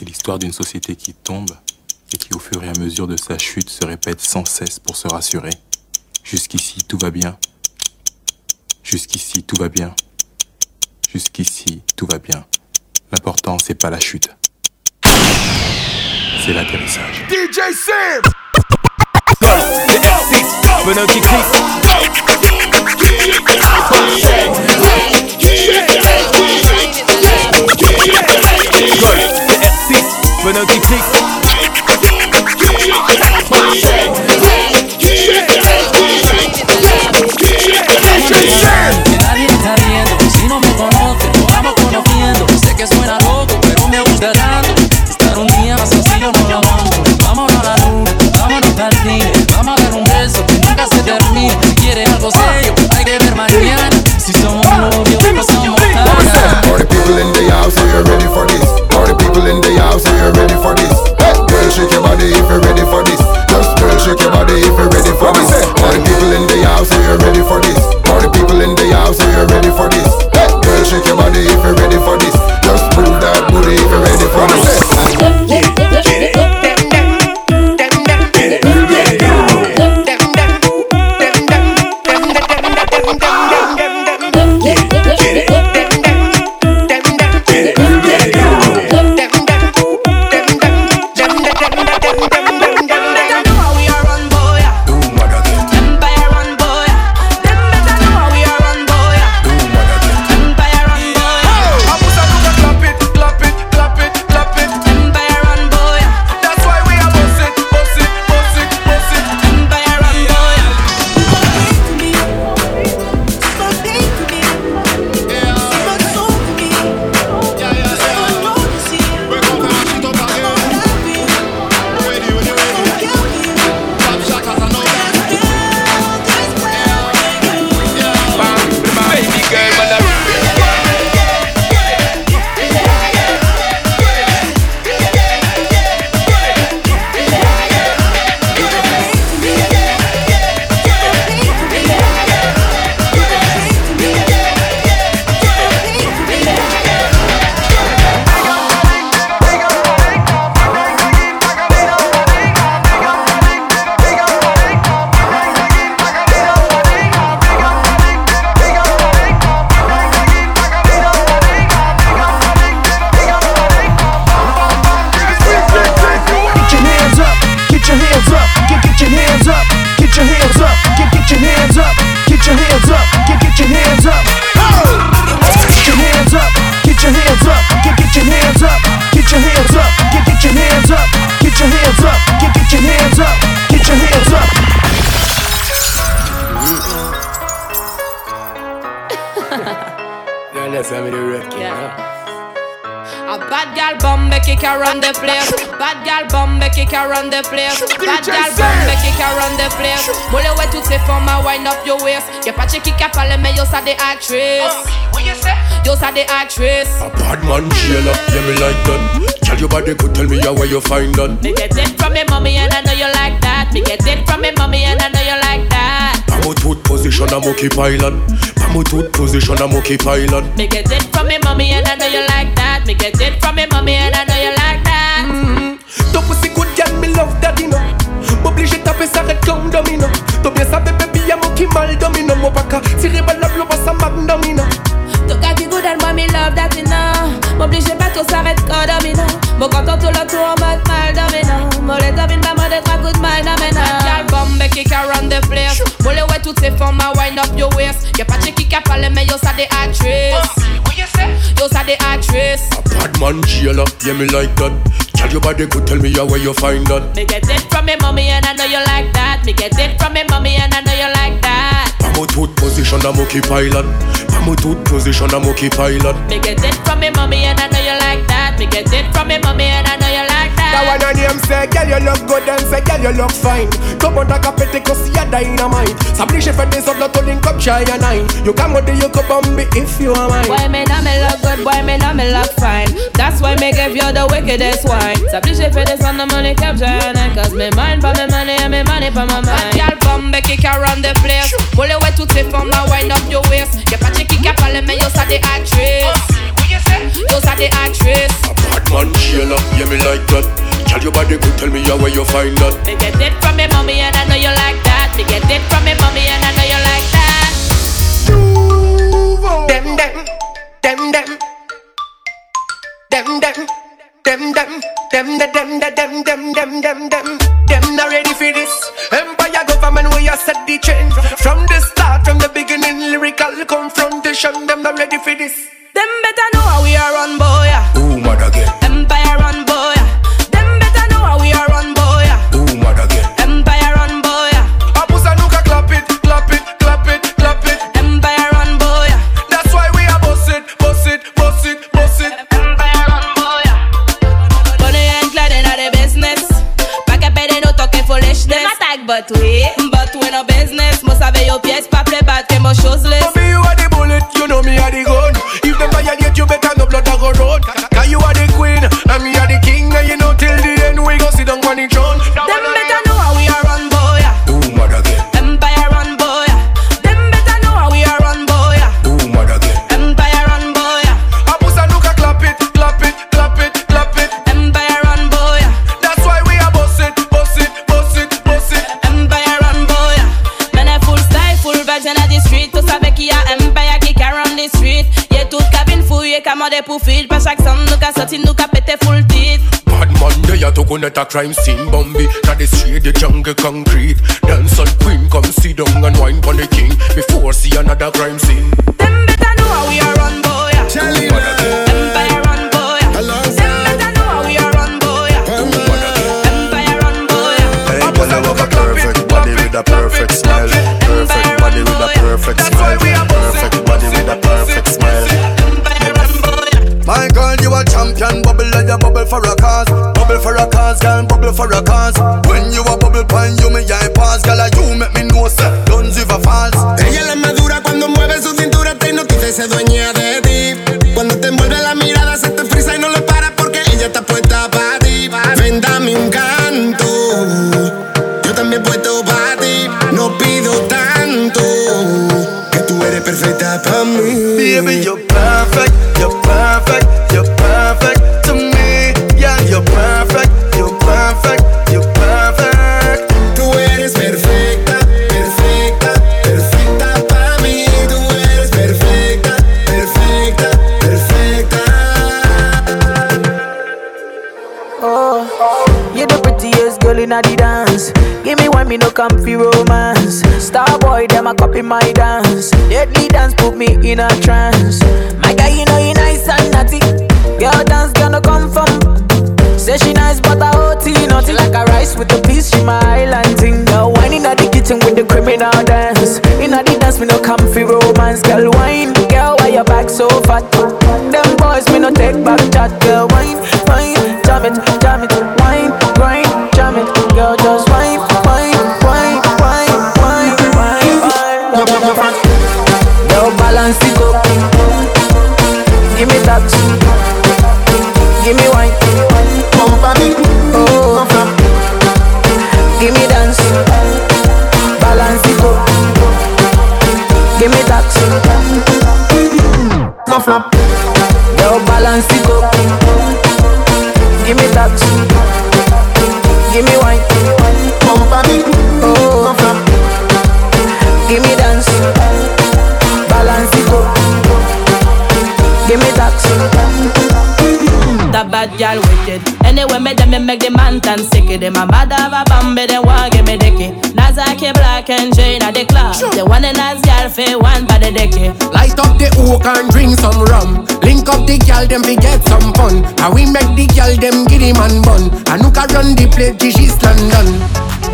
C'est l'histoire d'une société qui tombe et qui au fur et à mesure de sa chute se répète sans cesse pour se rassurer. Jusqu'ici, tout va bien. Jusqu'ici, tout va bien. Jusqu'ici, tout va bien. L'important, c'est pas la chute. C'est l'atterrissage. DJ clique. Que bombe qui can run the place. Bad gal bombe qui can run the place. Bad gal bombe qui can run the place. Molle ouais toutes ces femmes à wind up your waist. Y'a pas de qui qui parle mais yo ça des actrices. Yo ça des actrices. A bad man jailer, yeah me like that. Tell your body good, tell me how where you find that. Me get it from me mommy and I know you like that. Me get it from me mommy and I know you like that. Pamo tooth position, I'm okay pilot. Pamo tooth position, I'm okay pilot. Me get it from me mommy and I know you like that. Me get it from me mommy and I know you like that. Ton pussy good, girl, me love that, you know. M'oblige taper ça red clown domino. T'as bien savais, baby, y'a mon qui mal domino. Mon baka, tirer balle, l'eau, ça mag domino. Ton gars qui good and moi me love that you know M'oblige pas tout s'arrête quand domino Mon content tout le tour en mode mal domino Mon les domine pas mode trois coups de mal domino Gal bombe qui can run the place Molle ouais toutes ces à wind up your waist Y'a pas de qui qui parle mais yo ça des actrices Yo ça des actrices Bad man jailer, yeah me like that. Tell your body good, tell me how where you find that. Me get it from me mommy and I know you like that Me get it from me mommy and I know you like that Pamo tooth position, I'm okay pilot. Pamo tooth position, I'm okay pilot. Me get it from me mommy and I know you like that Me get it from me mommy and I know you like That that one on him say, girl you look good and say, girl you look fine. Come on, like a petty cause you're dynamite. S'oblige fait des autres, l'autre link up shy and nine. You come with the you could bomb me if you are mine. Boy, me know me look good, boy, me know me look fine. That's why me give you the wickedest wine. S'oblige fait des on the money capture and cause me mind for me money and me money for my mind. Y'all bombe qui can run the place. Molle ouais toutes ces femmes là, wind up your waist. Y'a pas de qui qui parle mais yo ça des actrices. Yo ça des actrices. Bad man jailer, yeah me like that. Tell your body good, tell me how where you find that. Me get it from me mommy and I know you like that. Me get it from me mommy and I know you like that. Them, them, them, them, them, them, them, them, them, them, them, them, them, them, them, them, them, not ready for this. Empire government, we are set the trend from the start, from the beginning. Lyrical confrontation, them not ready for this. Them better know how we are run, boy. yeah. Ooh, mad again. Empire run, boy. yeah. Them better know how we are run, boy. yeah. Ooh, mad again. Empire run, boy. yeah. Abusa nuka clap it, clap it, clap it, clap it. Empire run, boy. yeah. That's why we are boss it, boss it, boss it, boss it. Empire run, boy. yeah. Bonnie and Clyde in the business. Pa' que pede no toque foolishness. Them attack, but we, but we they are to a crime scene Bambi, now the street, the jungle concrete Dance on queen, come sit down and wine for the king Before see another crime scene Them better know how we are run, boy. yeah. Empire run, boy. Them better know how we are run, boy. yeah. Empire run, boy. yeah. Hey, girl, I love a perfect body with a perfect smile. Perfect body with a perfect smile. Perfect body with a perfect smile. Empire run, boy. yeah. My girl, you a champion. Bubble like you bubble for a cause. Bubble for a cause, girl. Bubble for a cause. When you a bubble pine, you me eye pass. Girl, you make me know say guns if a false. Ella es la madura cuando mueve su cintura, te hipnotiza y se dueña de ti. Cuando te envuelve la mirada, se te frisa y no le para porque ella está puesta para ti. Ven, dame un canto. Yo también puesto para ti. No pido tanto. Que tú eres perfecta para mí. Baby, you're them a copy my dance. Deadly dance put me in a trance. My guy, you know you nice and naughty. Girl dance gonna come from. Say she nice, but I OT naughty like a rice with a piece. She my island thing. Girl, wine in the kitchen with the criminal dance. In the dance, me no comfy romance. Girl, wine, girl, why your back so fat? Them boys, me no take back chat. Girl, wine, wine, jam it, jam it, No flop. Girl, balance it up. Give me that. Give me wine. Oh, give me dance. Balance it up. Give me that. That bad girl wicked. Anyway, me them me make the man tan sick. Them a mad have a bambi, they want me. At the club. The one and as girl fe one by the dicky. Light up the oak and drink some rum Link up the gal, them we get some fun And we make the gal, them give him and bun And can run the place, Gigi London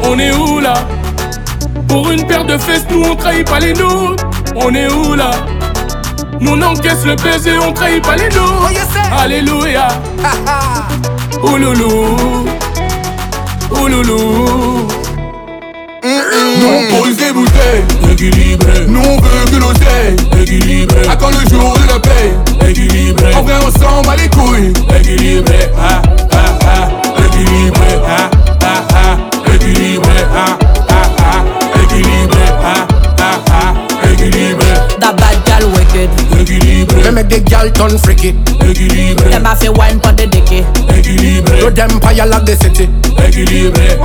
On est où là? Pour une paire de fesses, nous on trahit pas les nôtres. On est où là? Nous on encaisse le baiser, on trahit pas les nôtres. Alléluia. Ouloulou. Ouloulou. Eh, eh. Nous pose des bouteilles, équilibré. Nous on veut que l'oseille, équilibré. À quand le jour de la paix, équilibré. En vrai, on s'en bat les couilles, équilibré. Ah, ah, ah, équilibré. Ah, ah, ah, équilibré. Ah, ah, ah, équilibré. Ah, ah, ah, équilibré. Da bad gal wicked. Équilibré. Me make the gal turn freaky. Équilibré. Them a fi wine pon the dicky. Équilibré. To them pile like the city. Équilibré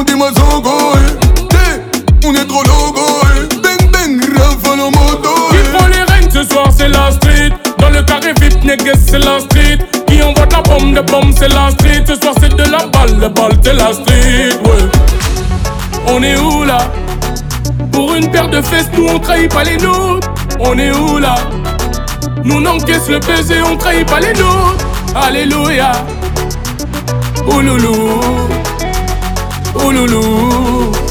on dit eh. on est trop logo, eh. Bang bang, rafale en moto. Eh. Qui prend les rênes ce soir, c'est la street. Dans le carré VIP, niggas, c'est la street. Qui envoie la bombe, de bombe, c'est la street. Ce soir, c'est de la balle, la balle, c'est la street, ouais. On est où là? Pour une paire de fesses, nous on trahit pas les nôtres. On est où là? Nous n'encaisse le baiser, on trahit pas les nôtres. Alléluia. Ouloulou. Ouloulou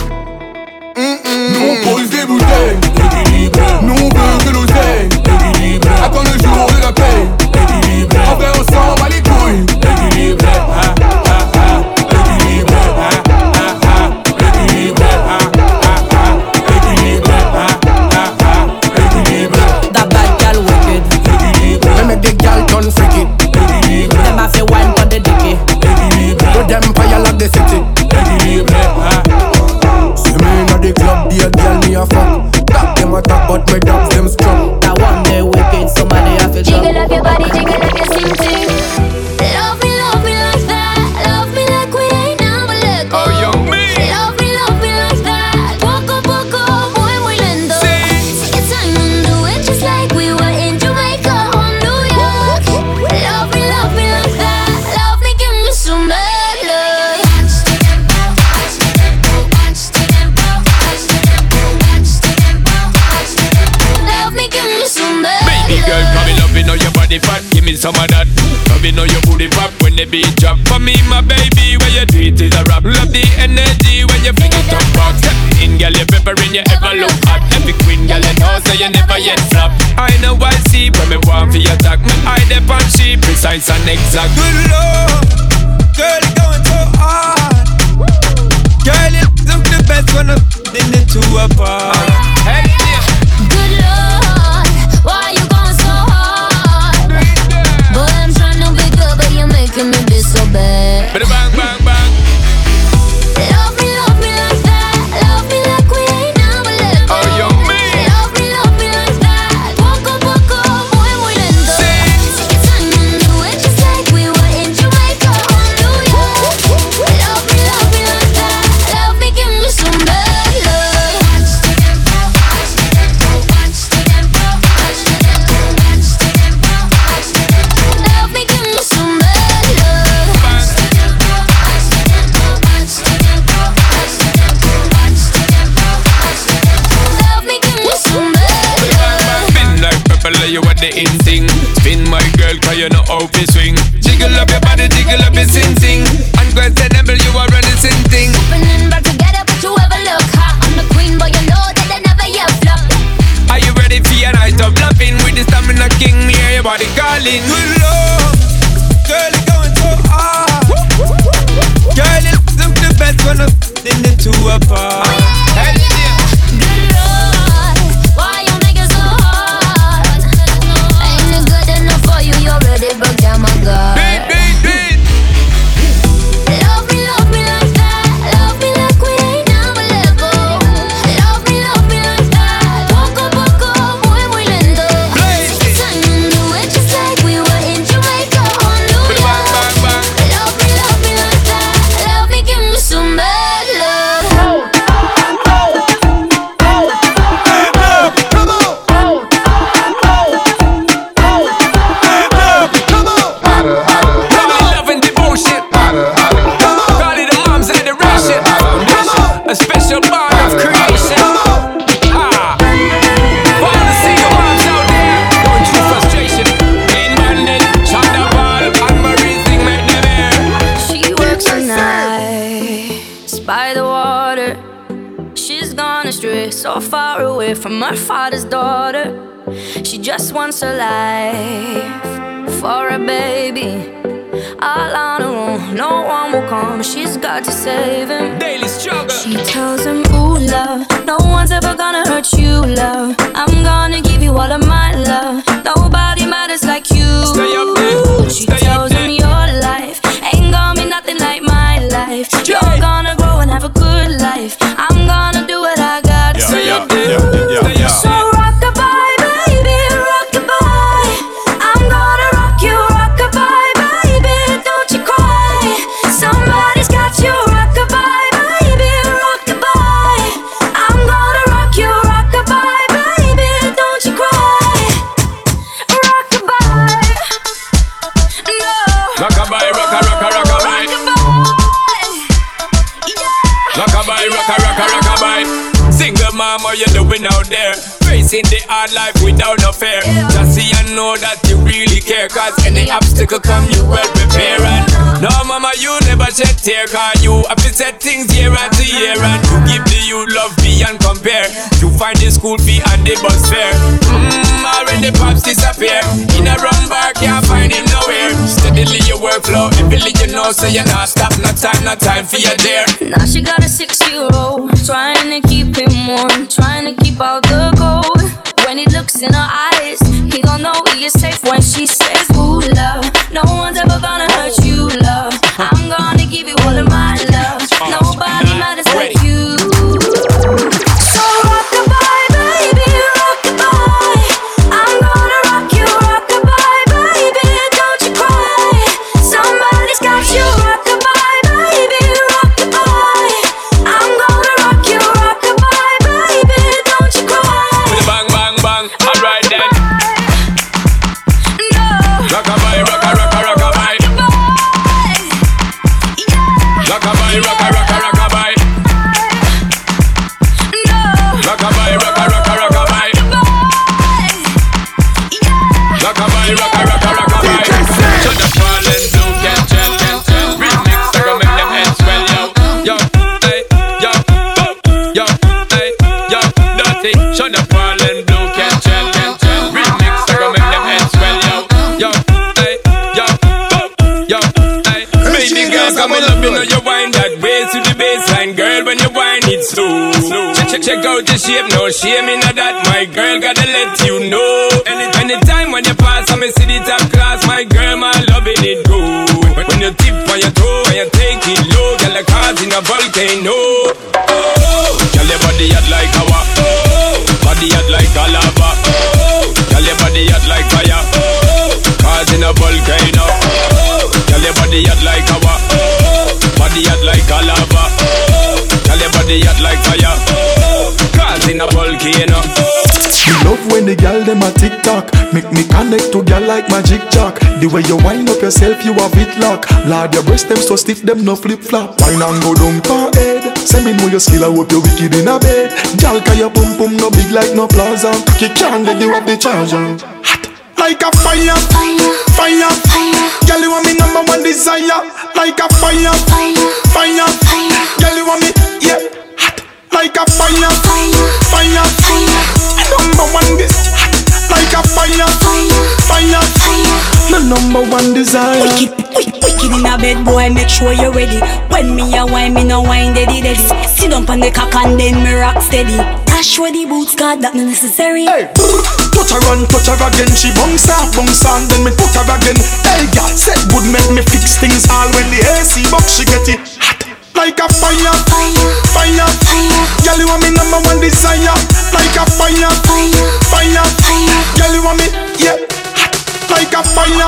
fare. Mmm, already pops disappear. In a run bar, can't find him nowhere. Steadily your workflow, everything you know, so you're not stop. No time, no time for your dare. Now she got a six year old, trying to keep him warm, trying to keep out the cold. When he looks in her eyes, he gon' know he is safe when she says, Ooh, love. No one's ever gonna come and love you know you wind that way to the baseline, girl. When you wind it slow. Check, check, check out the shape, no shame in that. My girl, gotta let you know. Any, anytime when you pass, I'm see the top class. My girl, my loving it go. When, when you tip on your toe and you take it low, girl, like cars in a volcano. Oh, girl, your body hot like lava. Oh, body hot like a lava. Oh, girl, your body hot like fire. Oh, cars in a volcano. Oh, girl, your body hot like lava. Body hot like a lava. Girl, your body hot like fire. Cars in a volcano. Me love when the gal dem a tick tock Make me connect to gal like magic jack The way you wind up yourself you have it lock. Lord your breast them so stiff them no flip flop Wine and go down for head. Say me know your skill I hope you wicked in a bed. Gal cause your pum pum no big like no plaza. You can't get you up the charger Hot like a fire. Fire. Fire Girl you want me number one desire. Like a fire. Fire. Fire Girl you want me yeah. Hot. Like a fire. Fire. Fire Number one this like a fire. Fire. Fire. My number one desire. Wicked, wicked in a bed, boy, make sure you're ready. When me a wine, me no wine, daddy, daddy. Sit up on the cock and then me rock steady. Dash where the boots got that necessary. Hey, touch her on, touch her again. She bounce off, bounce on, then me put her again. Hey, God, said would make me fix things all When the AC box, she get it hot like a fire. Fire. Fire. Girl, you want me number one desire Like a fire. Fire. Fire. Girl, you want me, yeah hot Like a fire.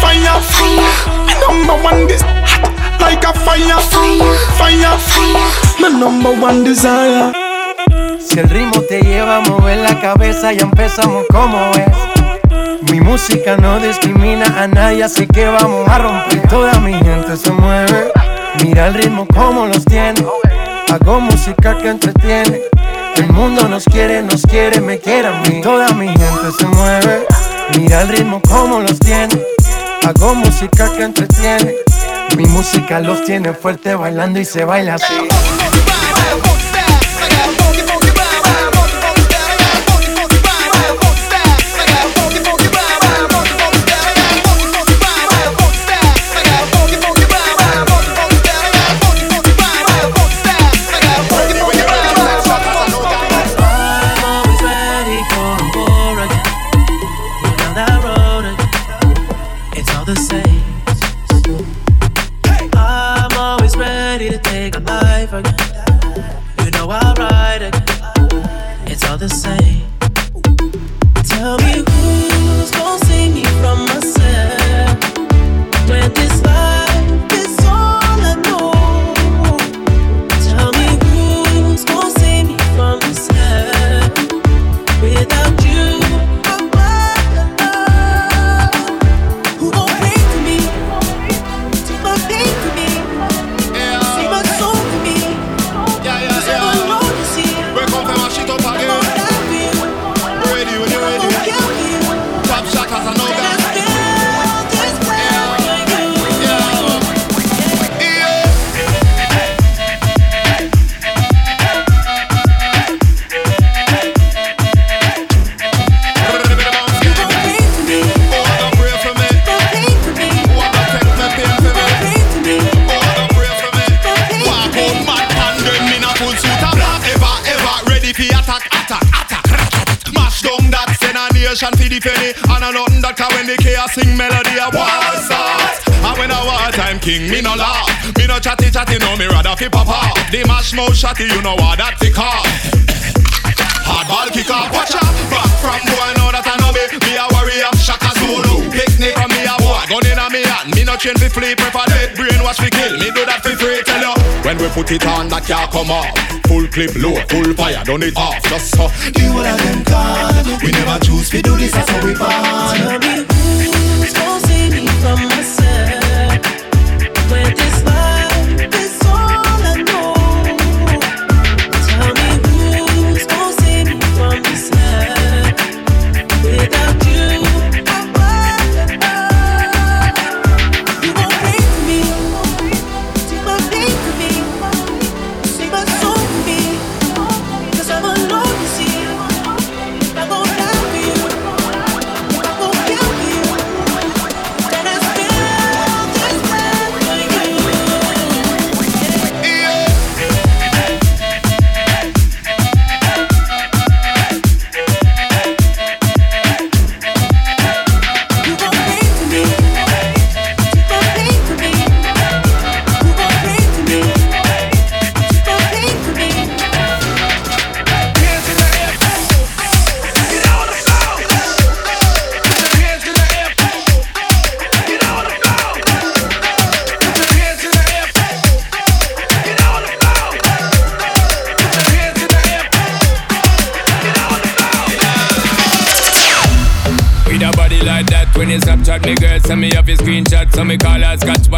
Fire. Number one this hot Like a fire, fire. Fire. My number one desire Si el ritmo te lleva a mover la cabeza, ya empezamos como es. Mi música no discrimina a nadie, así que vamos a romper. Toda mi gente se mueve. Mira el ritmo como los tiene. Hago música que entretiene. El mundo nos quiere, nos quiere, me quiere a mí. Toda mi gente se mueve. Mira el ritmo como los tiene. Hago música que entretiene. Mi música los tiene fuerte bailando y se baila así. The same. Vibration for the penny. And a nothing that can when the chaos sing melody a war start. And when a war time king, me no laugh. Me no chatty chatty, no me rather fi pop. The mash mouth shotty, you know what that tick off. Hard ball kick off, watch out. Back from boy, know that I know me. Me a warrior, Shaka Zulu. Picnic on me a boy, gun in a me hand. Me no chain fi flea, prefer dead brainwash fi kill. Me do that fi free, tell you. When we put it on, that can't come off. Full clip, low, full fire, done it off. Just so. The whole of them gone. We never choose to do this, that's how we born. Tell me who's gonna save me from myself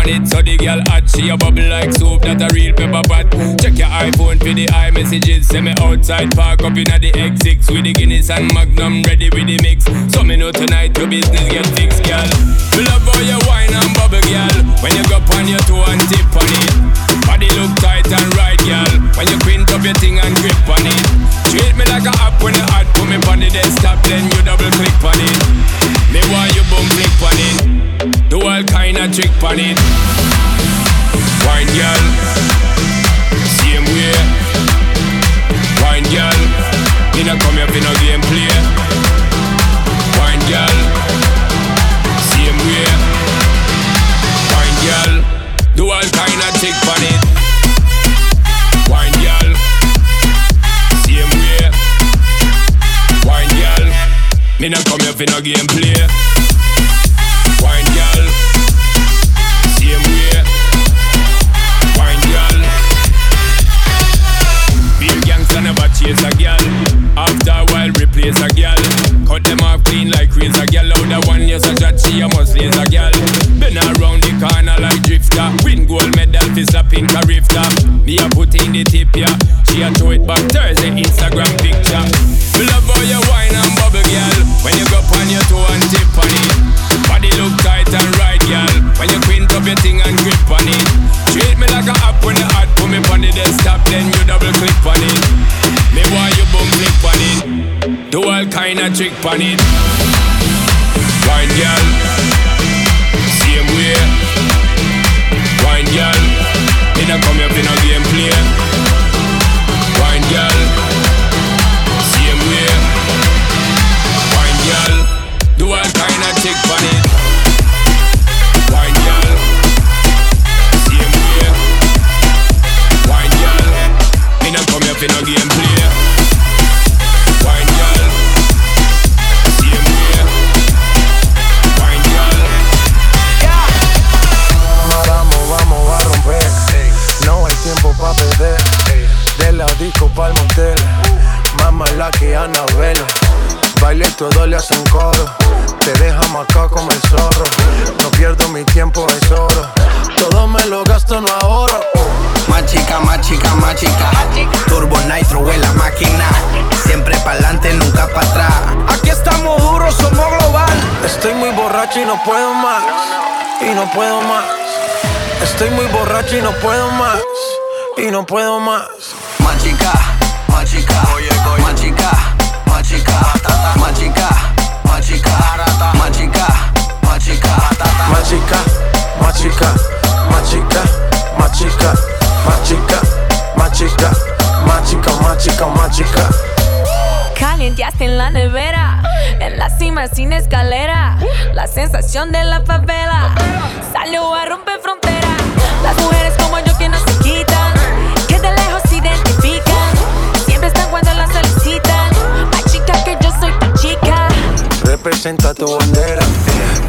on it, so the girl hot, she a bubble like soup, that a real pepper pot. Check your iPhone for the iMessages, send me outside, park up inna the X6 with the Guinness and Magnum ready with the mix. So me know tonight your business get fixed, girl. We love how you wine and bubble, girl. When you go on your toe and tip on it, body look tight and right, girl. When you quint up your thing and grip on it, treat me like a app when you hot, put me on the desktop, then you double click on it. Me want you boom click on it, do all kind of trick on it. Wine, girl, same way. Wine, girl, me not come here for game play. Wine, girl, same way. Wine, girl, do all kind of trick on it. Wine, girl, same way. Wine, girl, me not come here for game on it. Girl. Si no puedo más, y no puedo más. Machica, machica, machica, machica, machica, machica, machica, machica, machica, machica, machica, machica, machica, machica, machica, machica, machica. Calienteaste en la nevera, en la cima sin escalera, la sensación de la favela salió a romper fronteras. Representa tu bandera.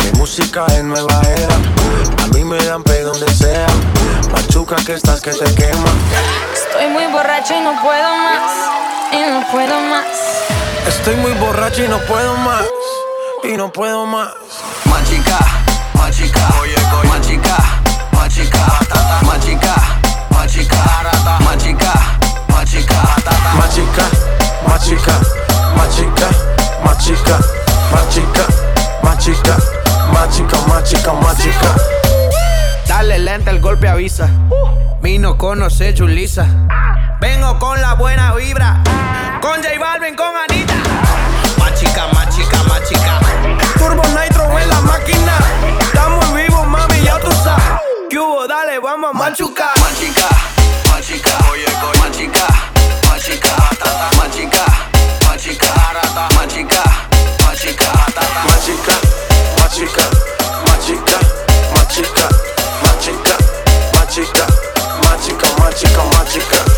Mi música es nueva era. A mí me dan pe donde sea. Machuca que estás que te quema. Estoy muy borracha y no puedo más. Y no puedo más. Estoy muy borracho y no puedo más. Y no puedo más. Machica, machica, machica, machica, machica, machica, machica, machica, Machica, machica, machica, machica, machica, machica, machica, machica, machica. Dale lenta, el golpe avisa. Mi no conoce Julisa. Vengo con la buena vibra. Con J Balvin, con Anita. Machica, machica, machica. Turbo Nitro en la máquina. Estamos vivos, mami, ya tú sabes. ¿Qué hubo? Dale, vamos a machucar. Machica, machica, machica, machica, machica, machica, machica, machica, Machica, magica, magica, magica, magica, magica, magica, magica, machica.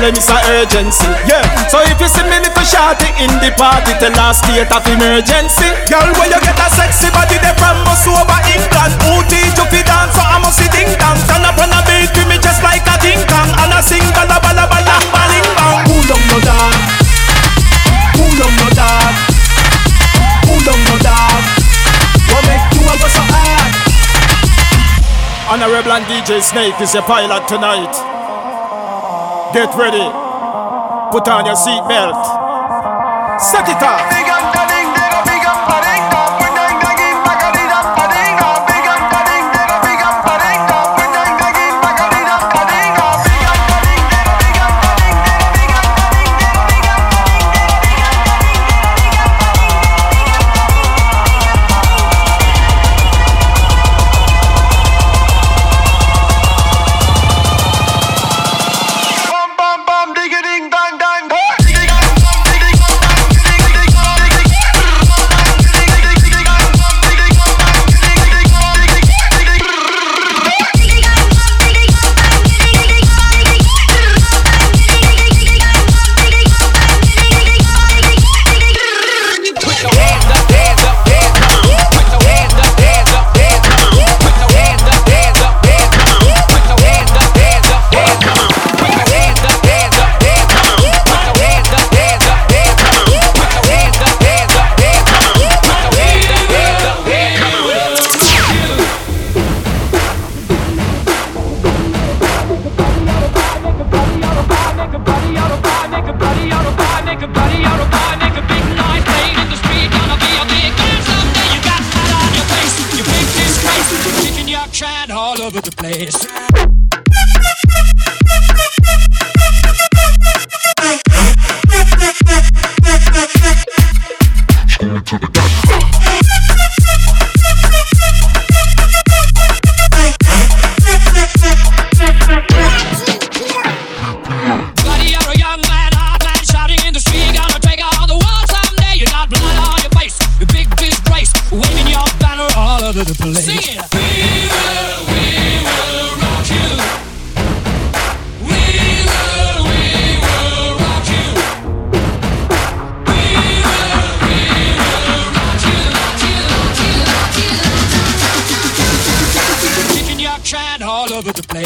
Bacardi Tell them it's a urgency, yeah. So if you see me little shorty in the party Tell her state of emergency. Girl, when you get a sexy body They from us over England. Who teach you fi dance so I must see ding dong. Stand up on a beat with me just like a ding dong. And I sing bala bala bala baling bang Pull on no dog Pull on no dog Pull on no dog What make you a go so hard? Honorable and DJ Snake is your pilot tonight. Get ready. Put on your seatbelt. Set it up.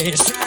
Over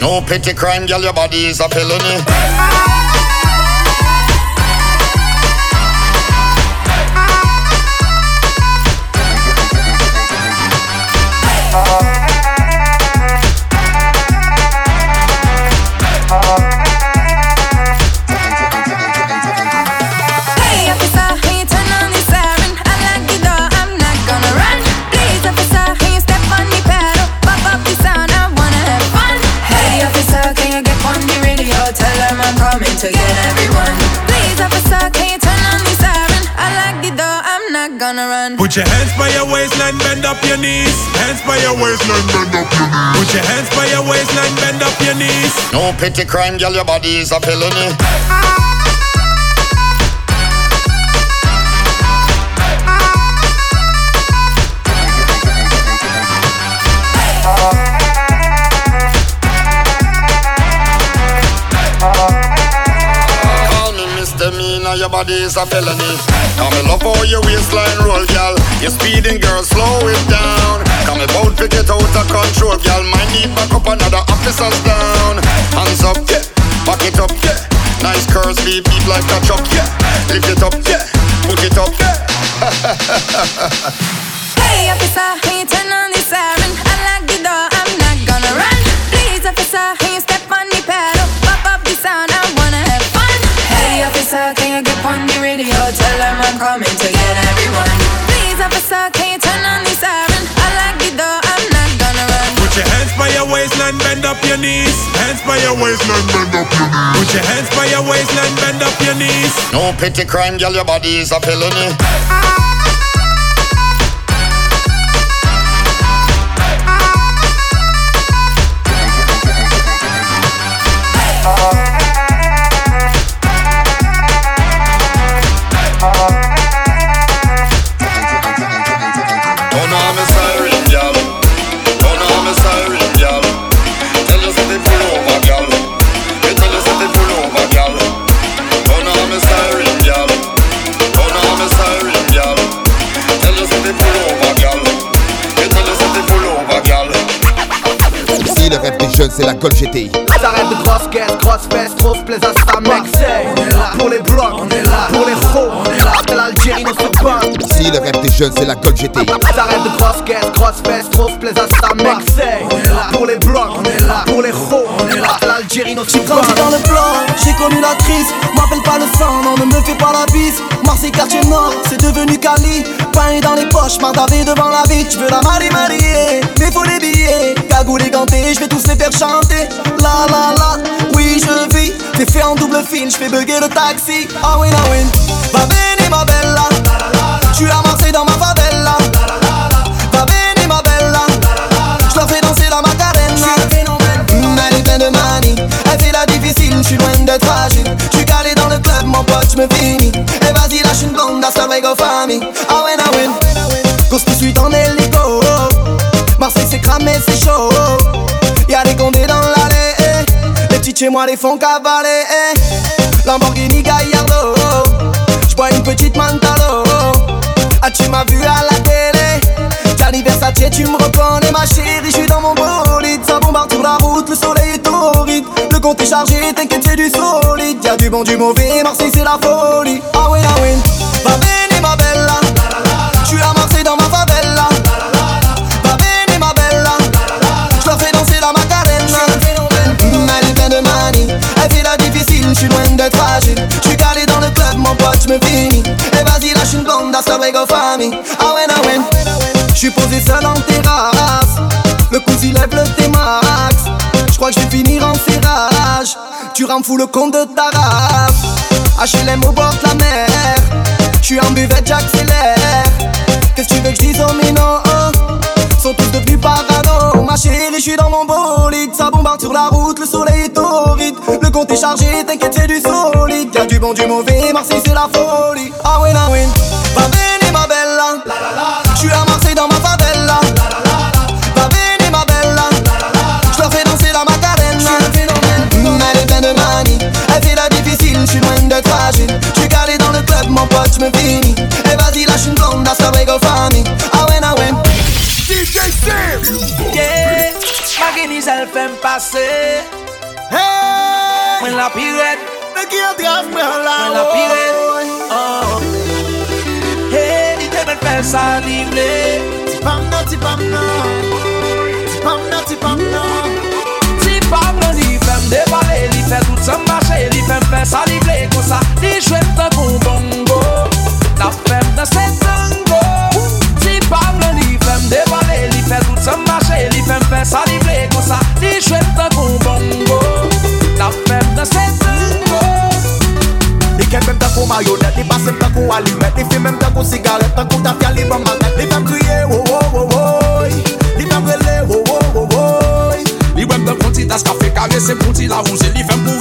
No petty crime, girl, your body is a felony. Put your hands by your waistline, bend up your knees. Hands by your waistline, bend up your knees. Put your hands by your waistline, bend up your knees. No petty crime, girl, your body is a felony. Body is a felony. Come me love how your waistline roll, girl. You speeding, girl, slow it down. Come about to get out of control, girl. Might need back up another officers down. Hands up, yeah. Back it up, yeah. Nice curves, beep beep like a truck, yeah. Lift it up, yeah. Put it up, yeah. Hey officer, can you turn on the siren? I lock the door, I'm not gonna run. Please officer, officer, can you get on the radio? Tell them I'm coming to get everyone. Please officer, can you turn on the siren? I lock the door, I'm not gonna run. Put your hands by your waistline, bend up your knees. Hands by your waistline, bend up your knees. Put your hands by your waistline, bend up your knees. No petty crime, girl, your body is a felony. La Golf GTI T'arrêtes de grosse caisse, grosse fesse, trop se plaise à sa mec. C'est On est là. Pour les blocs, on est là. pour les faux. On est là. De l'Algérie dans ce coin Si le rêve des jeunes c'est la Golf GTI T'arrêtes de grosse caisse, grosse fesse, trop se plaise à sa mec. C'est On est là. Pour les blocs, on est là. pour les faux. On est là. De l'Algérie dans ce J'ai grandi dans le plan, j'ai connu la crise. M'appelle pas le sang, non ne me fais pas la bise. Marseille quartier nord, c'est devenu Cali. Pain dans les poches, mardavé devant la vie. Tu veux la Marie Je vais tous les faire chanter. La la la, oui je vis. T'es fait en double fine, je fais bugger le taxi. Ah oui, ah oui. Va bene ma bella. Suis à Marseille dans ma favela. Va bene ma bella. Je leur fais danser la macarena. Mm, Elle est pleine de manie. Elle fait la difficile, je suis loin d'être fragile. Je suis calé dans le club, mon pote, je me finis. Et vas-y, lâche une blonde, hasta luego famille. Ah ouais, ah. Cause tout de suite en hélico. Marseille c'est chaud. Y'a des condés dans l'allée. Les petits chez moi les font cavaler. Lamborghini Gallardo. J'bois une petite Mantalo. Ah, tu m'as vu à la télé. Gianni Versace, tu me reconnais, ma chérie. J'suis dans mon bolide. Ça bombarde sur la route, le soleil est torride. Le compte est chargé, t'inquiète, c'est du solide. Y'a du bon, du mauvais. Marseille, c'est la folie. Ah oui, ah oui. Et vas-y, lâche une blonde, hasta luego famille. Ah ouais, ah ouais. J'suis posé seul en terrasse. Le cousin lève le T-Max. J'crois que j'vais finir en serrage. Tu rends fou le compte de ta race. HLM au bord de la mer. J'suis en buvette, j'accélère. Qu'est-ce que tu veux que j'dise aux minots Sont tous devenus parano. Ma chérie, j'suis dans mon bolide. Ça bombarde sur la route, le soleil est torride. Le compte est chargé, t'inquiète, c'est du solide. Bon, du mauvais. Marseille, c'est la folie. Sa li vle kon sa Li jwem tan kon bongo. Na fem nan se tango. Si pam le li fem Debale li fe tout se mache Li fem fe sa li vle kon sa Li jwem tan kon bongo. Na fem nan se tango. Li kem fem tan kon mayonet Li basem tan kon alimet Li fem tan kon sigaret Tan kon tafya li bon magnet Li fem kriye oh oh oh oh Li fem rele oh oh oh oh Li wem tan kon ti tas kafe Kage se pouti la rouge Li fem pou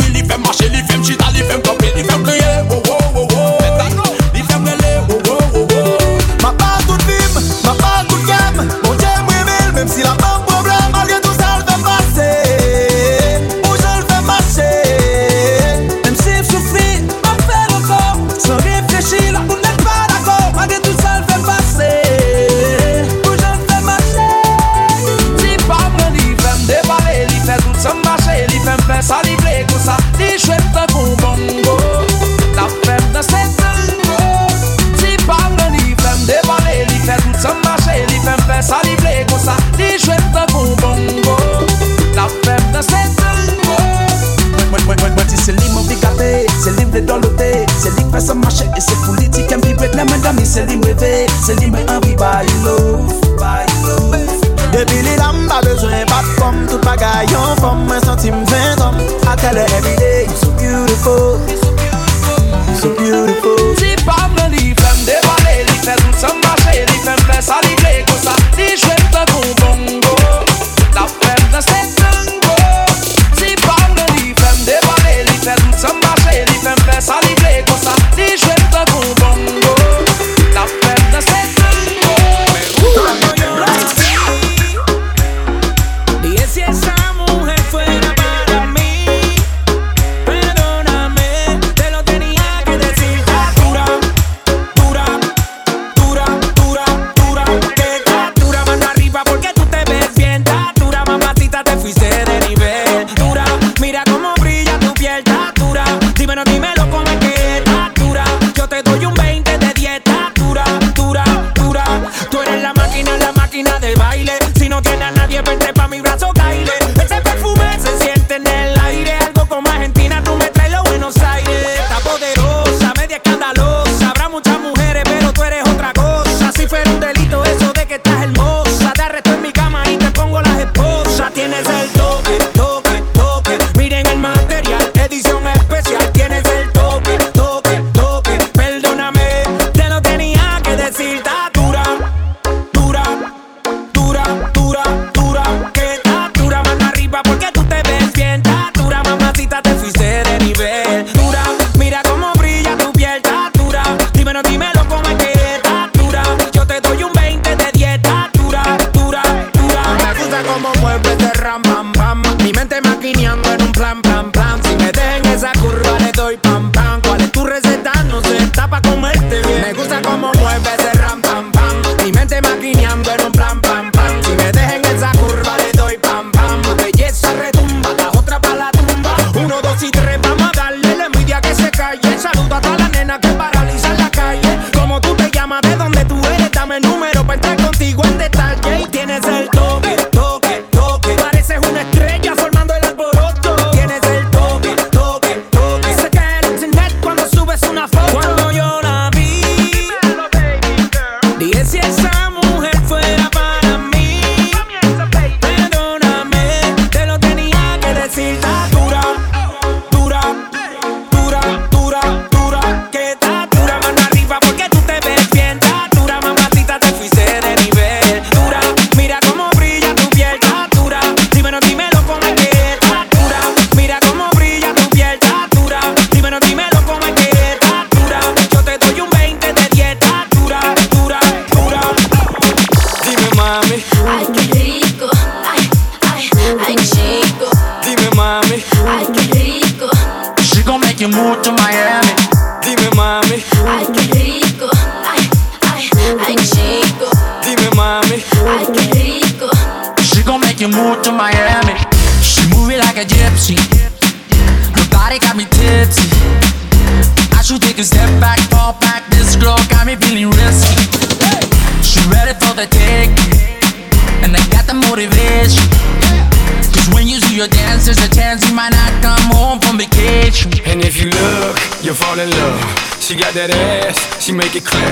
She got that ass, she make it clap.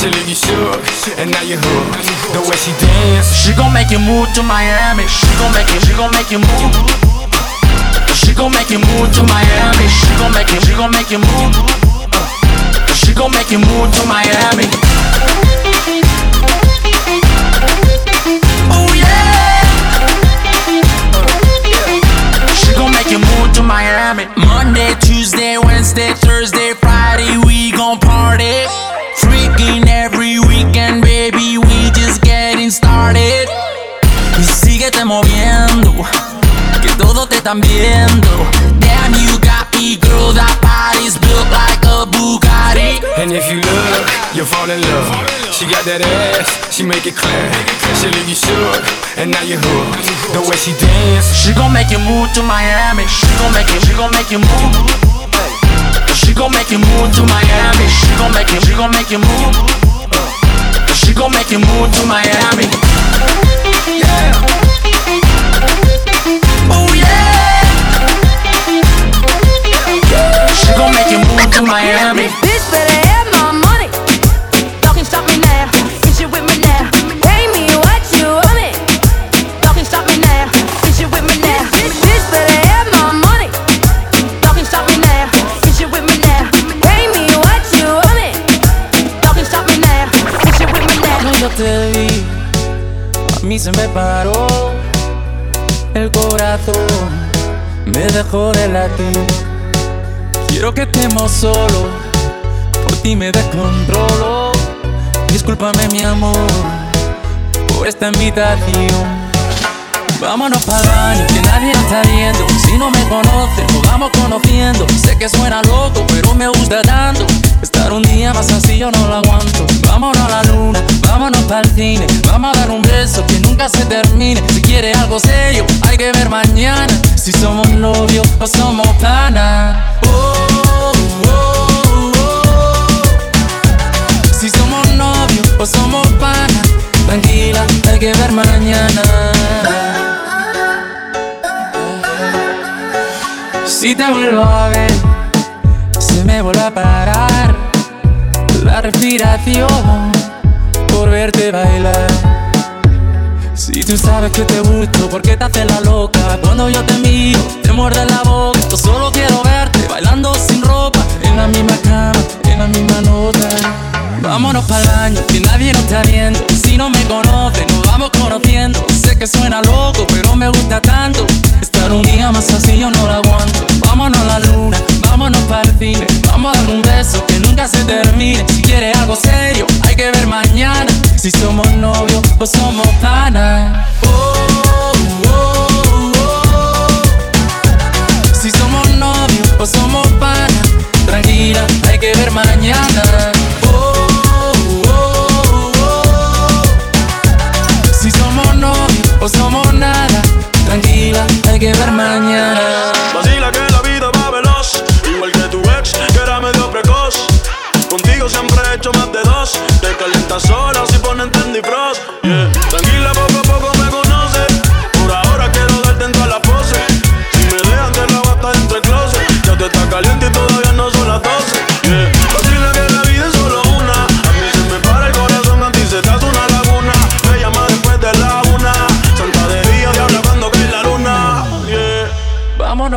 She leave you shook, and now you hooked. The way she dance, She gon' make you move to Miami. She gon' make you, she gon' make you move. She gon' make you move to Miami. She gon' make you, she gon' make you move. She gon' make you move to Miami. Oh yeah. She gon' make you move to Miami. Monday, Tuesday, Wednesday, Thursday, Friday, we gon' party. Freaking every weekend, baby, we just getting started. Y síguete moviendo, que todos te están viendo. Damn, you got me, girl, that body's built like a Bugatti. and if you look, you'll fall in love. She got that ass, she make it clap. She leave you shook, and now you hooked. The way she dance, She gon' make you move to Miami. She gon' make you, she gon' make you move. She gon' make you move to Miami. She gon' make you, she gon' make you move. She gon' make you move to Miami. Yeah. Oh yeah. She gon' make you move to Miami. Bitch better se me paró el corazón, me dejó de latir. Quiero que estemos solos, por ti me descontrolo. Discúlpame mi amor por esta invitación. Vámonos para baño, que nadie está viendo. Si no me conoces, nos vamos conociendo. Sé que suena loco, pero me gusta tanto. Estar un día más así yo no lo aguanto. Vámonos a la luna, vámonos para el cine. Vamos a dar un beso que nunca se termine. Si quieres algo serio, hay que ver mañana. Si somos novios o somos panas. Oh, oh, oh. Si somos novios o somos panas. Tranquila, hay que ver mañana. Si te vuelvo a ver, se me vuelve a parar respiración por verte bailar. Si tú sabes que te gusto, ¿por qué te haces la loca? Cuando yo te miro, te muerde la boca. Yo solo quiero verte bailando sin ropa, en la misma cama, en la misma nota. Vámonos para el baño, que nadie nos está viendo. Si no me conoce, nos vamos conociendo. Sé que suena loco, pero me gusta tanto. Estar un día más así yo no lo aguanto. Vámonos a la luna, vámonos para el cine. Vamos a dar un beso que nunca se termine. Si quieres algo serio, hay que ver mañana. Si somos novios o somos panas. Oh, oh, oh. Si somos novios o somos panas. Tranquila, hay que ver mañana. Oh, oh, oh. Si somos novios o somos nada. Tranquila, hay que ver mañana. Calientas sola si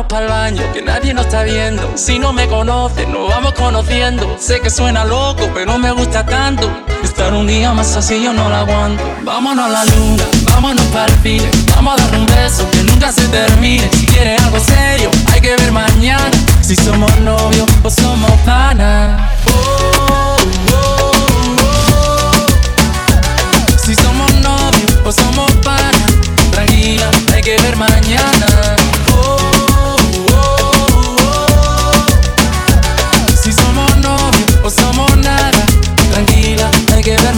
Vámonos para el baño, que nadie nos está viendo. Si no me conoces, nos vamos conociendo. Sé que suena loco, pero me gusta tanto. Estar un día más así yo no lo aguanto. Vámonos a la luna, vámonos para el cine. Vamos a dar un beso que nunca se termine. Si quieres algo serio, hay que ver mañana. Si somos novios o somos panas. Oh, oh, oh. Si somos novios o somos panas. Tranquila, hay que ver mañana.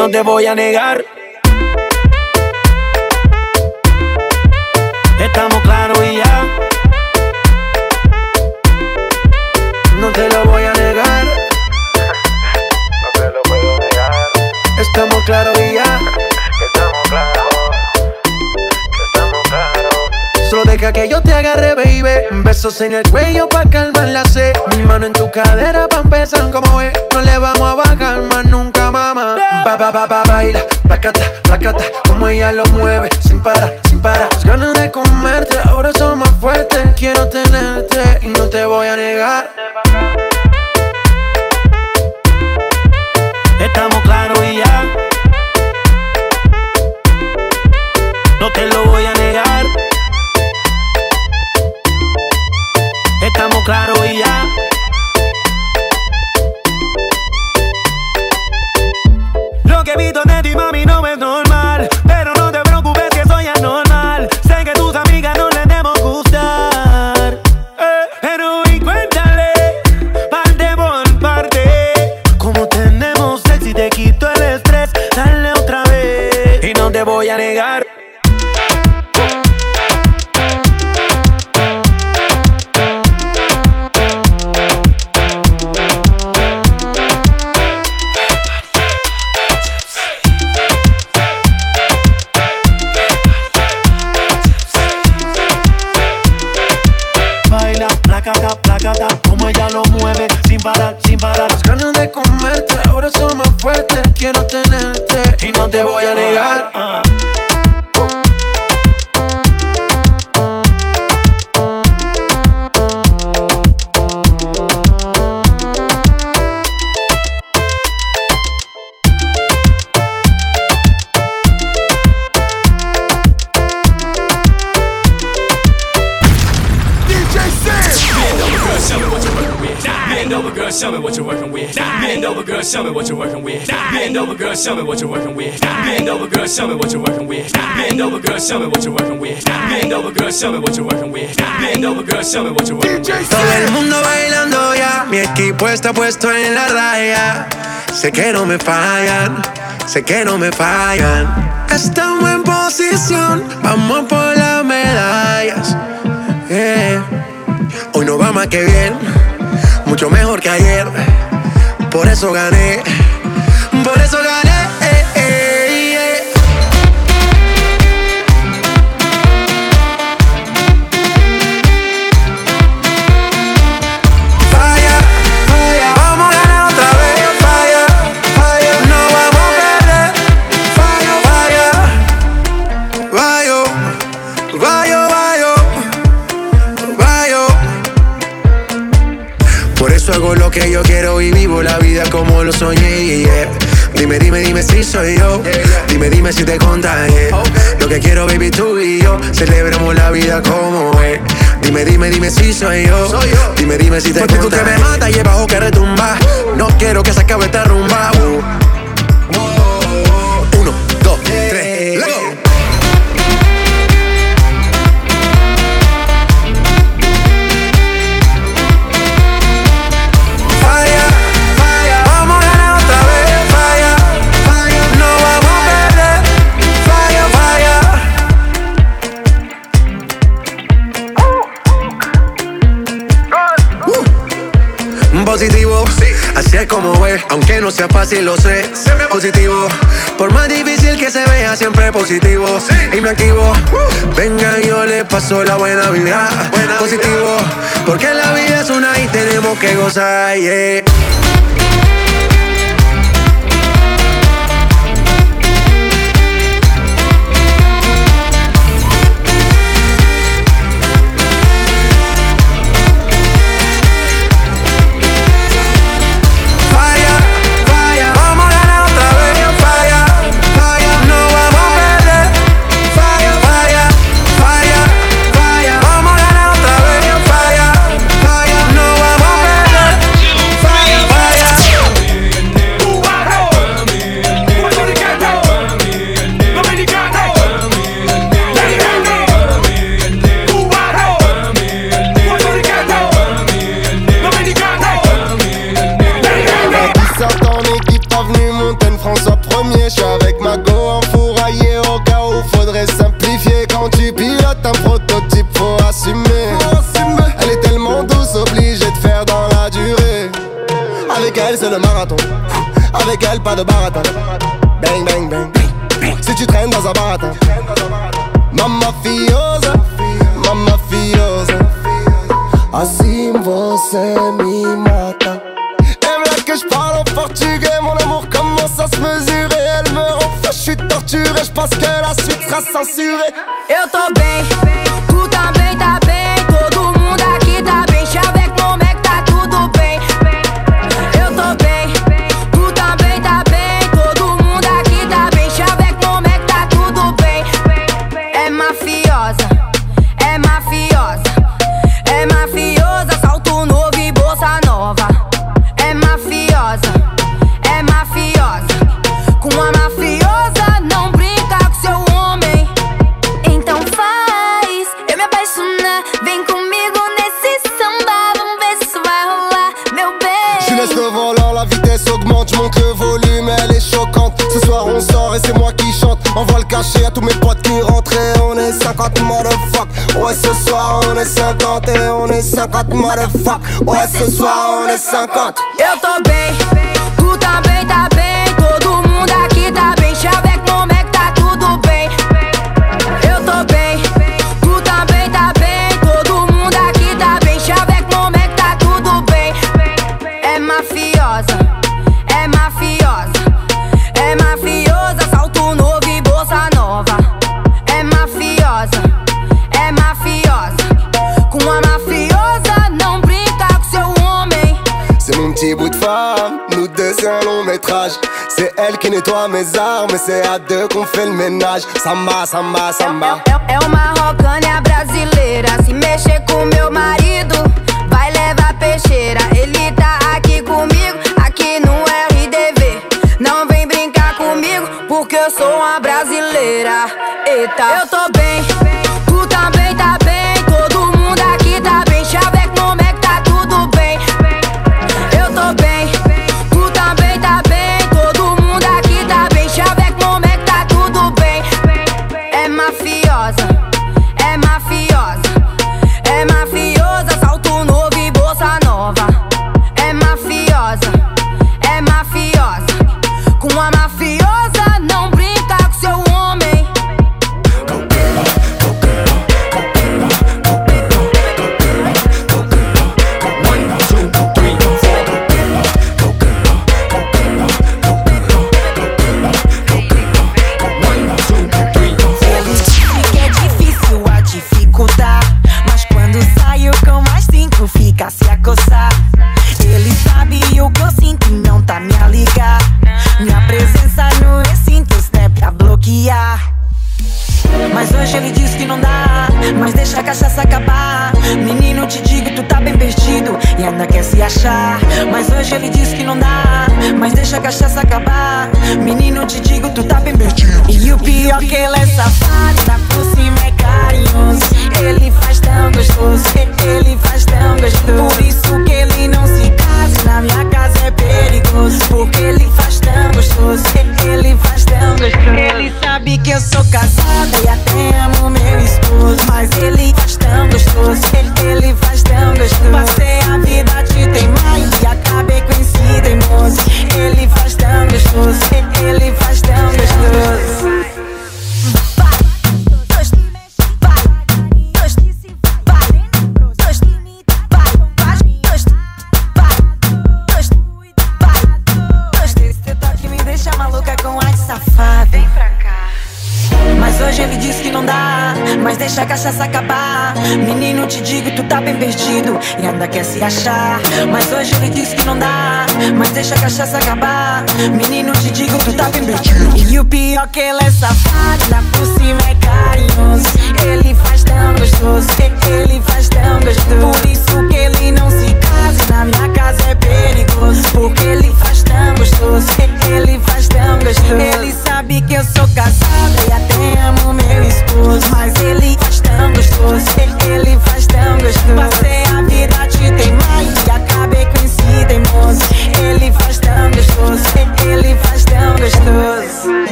no te voy a negar. Estamos claros y ya. No te lo voy a negar. No te lo puedo negar. Estamos claros y ya. Estamos claros. Estamos claros. Solo deja que yo te agarre, baby. Besos en el cuello pa' calmar la sed. Mi mano en tu cadera pa' empezar como es. No le vamos a bajar mamá. Ba, ba, ba, ba, baila. Placata, placata. Como ella lo mueve. Sin parar, sin parar. Las ganas de comerte ahora son más fuertes. Quiero tenerte y no te voy a negar. Estamos claros y ya. No te lo voy a negar. Estamos claros y ya. Working with. Bend over, girl, show me what you're working with. Bend over, girl, show me what you're working with. Bend over, girl, show me what you're working with. Bend over, girl, show me what you're working with. Bend over, girl, show me what you're working with. Bend over, girl, show me what you're working with. Todo el mundo bailando ya, mi equipo está puesto en la raya. Sé que no me fallan, sé que no me fallan. Estamos en posición, vamos por las medallas. Yeah. Hoy no va más que bien, mucho mejor que ayer. Por eso gané, por eso gané, eh, vaya, vaya, vamos a ganar otra vez, vaya, vaya, no vamos a querer, vaya, vaya, vaya, vaya, vaya, vaya, por eso hago lo que yo quiero y vivo la vida lo soñé. yeah. Dime, dime, dime si soy yo. Dime, dime si te contagié. Lo que quiero, baby, tú y yo. Celebramos la vida como es. Dime, dime, dime si soy yo. Dime, dime si te Porque tú que me mata y el bajo que retumba. No quiero que se acabe esta rumba. Uh. Como es, aunque no sea fácil, lo sé. Positivo, por más difícil que se vea, siempre positivo. Y me activo, venga, yo le paso la buena vibra. Positivo, porque la vida es una y tenemos que gozar. yeah. de baratin. Ouais, ce soir on est 50. nettoie mes armes, c'est à deux qu'on fait le ménage. Samba, samba, samba. É, é, é, é uma rocânia brasileira. Se mexer com meu marido, vai levar peixeira. Ele tá aqui comigo, aqui no RDV. Não vem brincar comigo, porque eu sou uma brasileira. Eita, eu tô bem.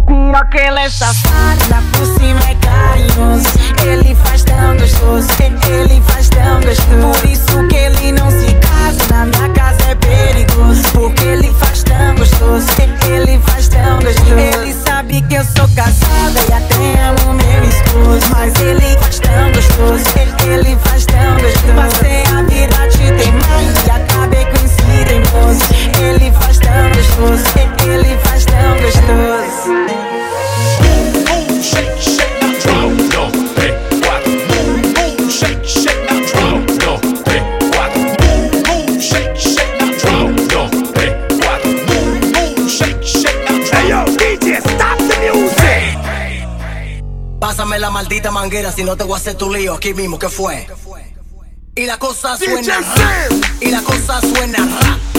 o piroca, ele é safada Por cima é carinhoso. Ele faz tão gostoso Ele faz tão gostoso Por isso que ele não se casa Na minha casa é perigoso. Porque ele faz tão gostoso Ele faz tão gostoso Ele sabe que eu sou casada E até amo meu esposo. Mas ele faz tão gostoso Ele faz tão gostoso Passei a vida de demais E acabei com esse teimoso. Ele faz tão gostoso Ele faz tão gostoso maldita manguera si no te voy a hacer tu lío aquí mismo, que fue? Y la cosa suena. Y la cosa suena.